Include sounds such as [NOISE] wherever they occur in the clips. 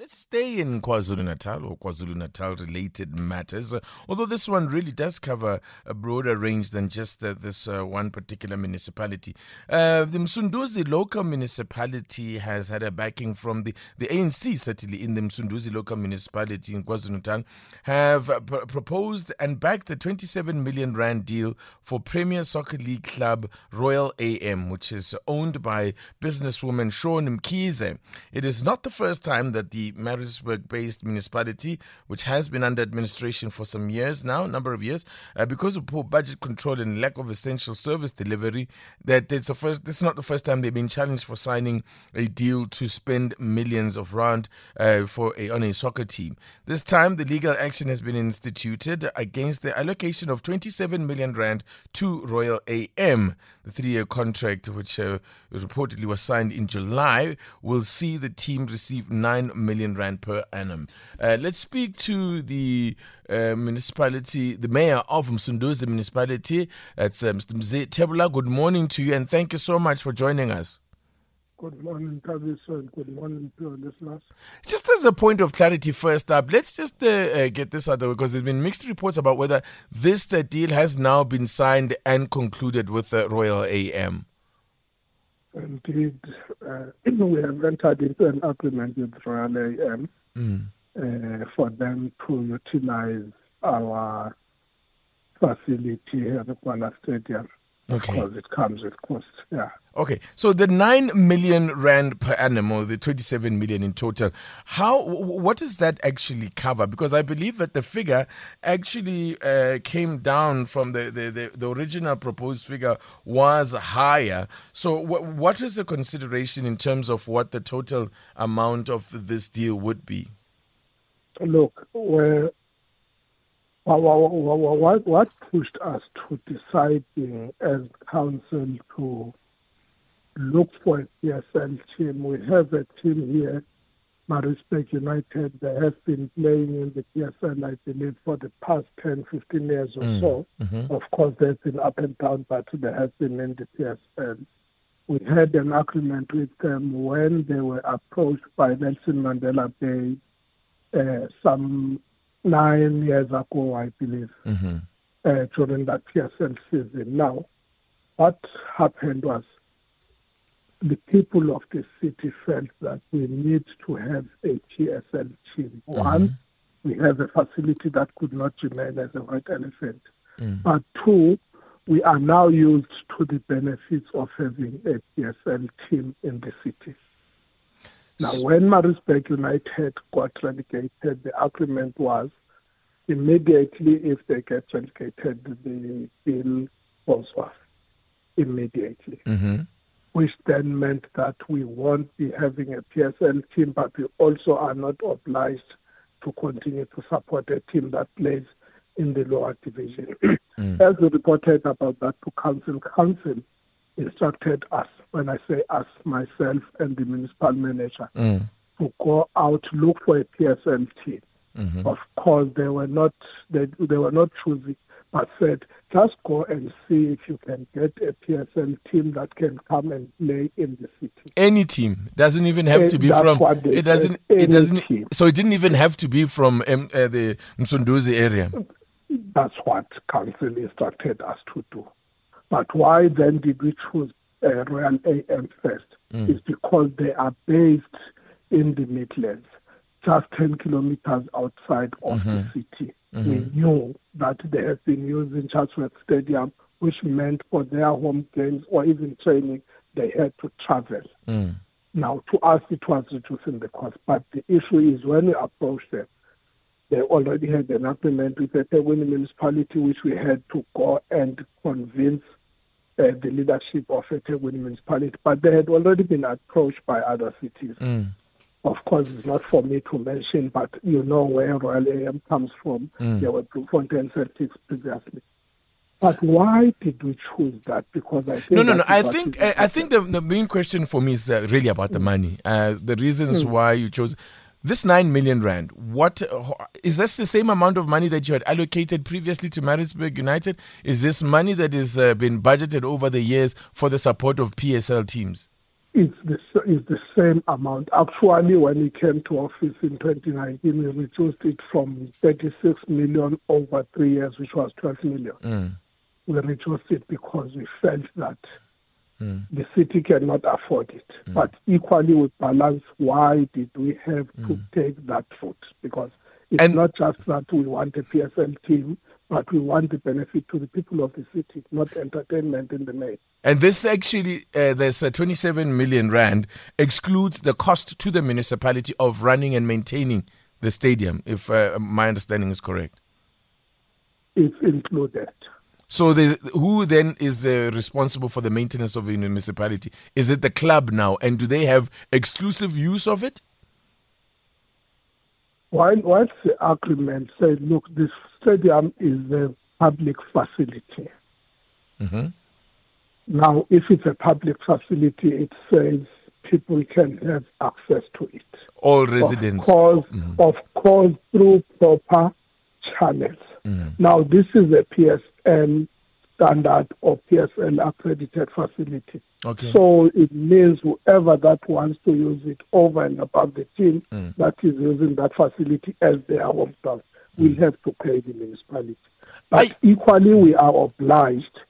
Let's stay in KwaZulu Natal or KwaZulu Natal related matters, although this one really does cover a broader range than just uh, this uh, one particular municipality. Uh, the Msunduzi local municipality has had a backing from the, the ANC, certainly in the Msunduzi local municipality in KwaZulu Natal, have pr- proposed and backed the 27 million rand deal for Premier Soccer League club Royal AM, which is owned by businesswoman Shauwn Mkhize. It is not the first time that the Maritzburg based municipality, which has been under administration for some years now, number of years, uh, because of poor budget control and lack of essential service delivery, that it's a first, this is not the first time they've been challenged for signing a deal to spend millions of rand uh, for a, on a soccer team. This time, the legal action has been instituted against the allocation of 27 million rand to Royal AM. The three year contract, which uh, reportedly was signed in July, will see the team receive 9 million rand per annum. Uh, let's speak to the uh, municipality, the mayor of Msunduzi municipality. That's uh, Mr. Mzi Thebolla. Good morning to you and thank you so much for joining us. Good morning, Thabiso, and good morning to your listeners. Just as a point of clarity, first up, let's just uh, uh, get this out of the way because there's been mixed reports about whether this uh, deal has now been signed and concluded with uh, Royal AM. Indeed, uh, [CLEARS THROAT] we have entered into an agreement with Royal AM Mm. uh, for them to utilize our facility here at the Gwala Stadium. Okay. Because it comes with cost. Yeah. Okay, so the nine million rand per annum, or the twenty-seven million in total, how what does that actually cover? Because I believe that the figure actually uh, came down from the, the, the, the original proposed figure was higher. So wh- what is the consideration in terms of what the total amount of this deal would be? Look, where, what, what pushed us to deciding as council to look for a PSL team? We have a team here, Maritzburg United. They have been playing in the PSL, I believe, for the past 10, 15 years or so. Of course, they've been up and down, but they have been in the PSL. We had an agreement with them when they were approached by Nelson Mandela Bay uh, some nine years ago, I believe, mm-hmm. uh, during that PSL season. Now, what happened was the people of the city felt that we need to have a PSL team. Mm-hmm. One, we have a facility that could not remain as a white elephant. Mm. But two, we are now used to the benefits of having a PSL team in the city. Now, when Maritzburg United got relegated, the agreement was immediately if they get relegated, the bill falls off immediately, Mm-hmm. which then meant that we won't be having a PSL team, but we also are not obliged to continue to support a team that plays in the lower division. As we reported about that to council, council instructed us, when I say us, myself and the municipal manager, Mm. to go out look for a PSL team. Mm-hmm. Of course, they were not they, they were not choosy, but said just go and see if you can get a PSM team that can come and play in the city. Any team doesn't even have Eh, to be from. It doesn't. It doesn't. team. So it didn't even have to be from um, uh, the Msunduzi area. That's what council instructed us to do. But why then did we choose uh, Royal AM first? Is because they are based in the Midlands, just 10 kilometers outside of the city. We knew that they have been using Chatsworth Stadium, which meant for their home games or even training, they had to travel. Mm. Now, to us, it was reducing the cost. But the issue is when we approached them, they already had an agreement with the Tewini municipality, which we had to go and convince uh, the leadership of the Tewini municipality. But they had already been approached by other cities. Mm. Of course, it's not for me to mention, but you know where Royal AM comes from. Mm. There were Bloemfontein Celtics previously. But why did we choose that? Because I think no, no, no. I think I, I, think the, the main question for me is uh, really about the mm. money. Uh, the reasons mm. why you chose this nine million rand. What is this the same amount of money that you had allocated previously to Maritzburg United? Is this money that has uh, been budgeted over the years for the support of PSL teams? It's the, it's the same amount. Actually, when we came to office in 2019, we reduced it from 36 million over three years, which was 12 million. Mm. We reduced it because we felt that mm. the city cannot afford it. Mm. But equally, we balance why did we have to mm. take that foot? Because it's and, not just that we want a PSL team, but we want the benefit to the people of the city, not entertainment in the main. And this actually, uh, there's a 27 million rand excludes the cost to the municipality of running and maintaining the stadium, if uh, my understanding is correct. It's included. So, who then is uh, responsible for the maintenance of the municipality? Is it the club now, and do they have exclusive use of it? Whilst the agreement said, look, this stadium is a public facility. Mm-hmm. Now, if it's a public facility, it says people can have access to it. All residents. Of course, mm-hmm. of course through proper channels. Mm-hmm. Now, this is a PSL standard or PSL accredited facility. Okay. So it means whoever that wants to use it over and above the team mm. that is using that facility as their home mm. will have to pay the municipality. But I... equally, we are obliged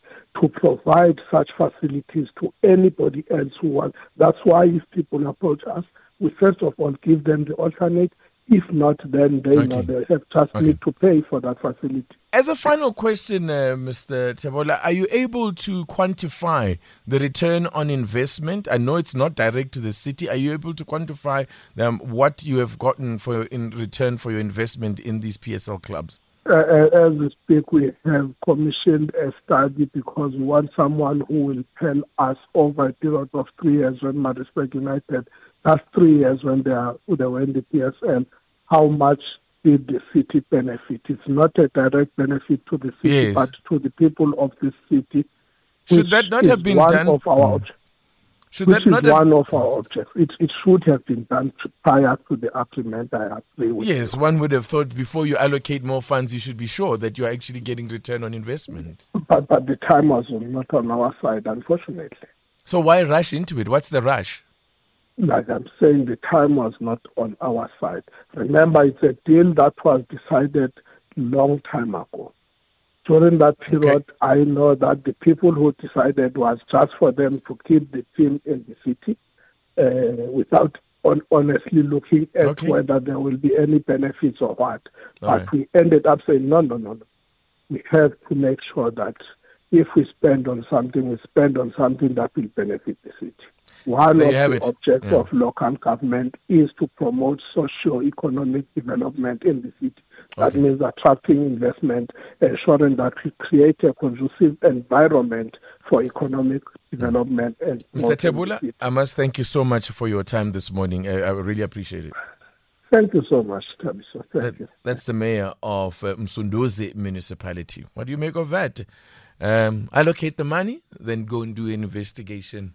to provide such facilities to anybody else who wants. That's why if people approach us, we first of all give them the alternate. If not, then they okay. know they have just okay. need to pay for that facility. As a final question, uh, Mr. Thebolla, are you able to quantify the return on investment? I know it's not direct to the city. Are you able to quantify um, what you have gotten for in return for your investment in these PSL clubs? Uh, uh, as we speak, we have commissioned a study because we want someone who will tell us over a period of three years when Maritzburg United, that's three years when they, are, they were in the PSL, how much did the city benefit. It's not a direct benefit to the city, yes. but to the people of the city. Should that not have been one done? Of our mm. Should which that not is have... one of our objects. It, it should have been done prior to the agreement. I agree with Yes, you. one would have thought before you allocate more funds, you should be sure that you're actually getting return on investment. But, but the time was not on our side, unfortunately. So why rush into it? What's the rush? Like I'm saying, the time was not on our side. Remember, it's a deal that was decided long time ago during that period, okay. I know that the people who decided was just for them to keep the team in the city uh, without on, honestly looking at okay. whether there will be any benefits or what. All but right. we ended up saying, no, no, no, no. We have to make sure that if we spend on something, we spend on something that will benefit the city. One there of the it. objects yeah. of local government is to promote socio-economic development in the city. That okay. means attracting investment, ensuring that we create a conducive environment for economic development. And Mr. Thebolla, I must thank you so much for your time this morning. I, I really appreciate it. Thank you so much, Thabiso. Thank that, you. That's the mayor of uh, Msunduzi municipality. What do you make of that? Um, allocate the money, then go and do an investigation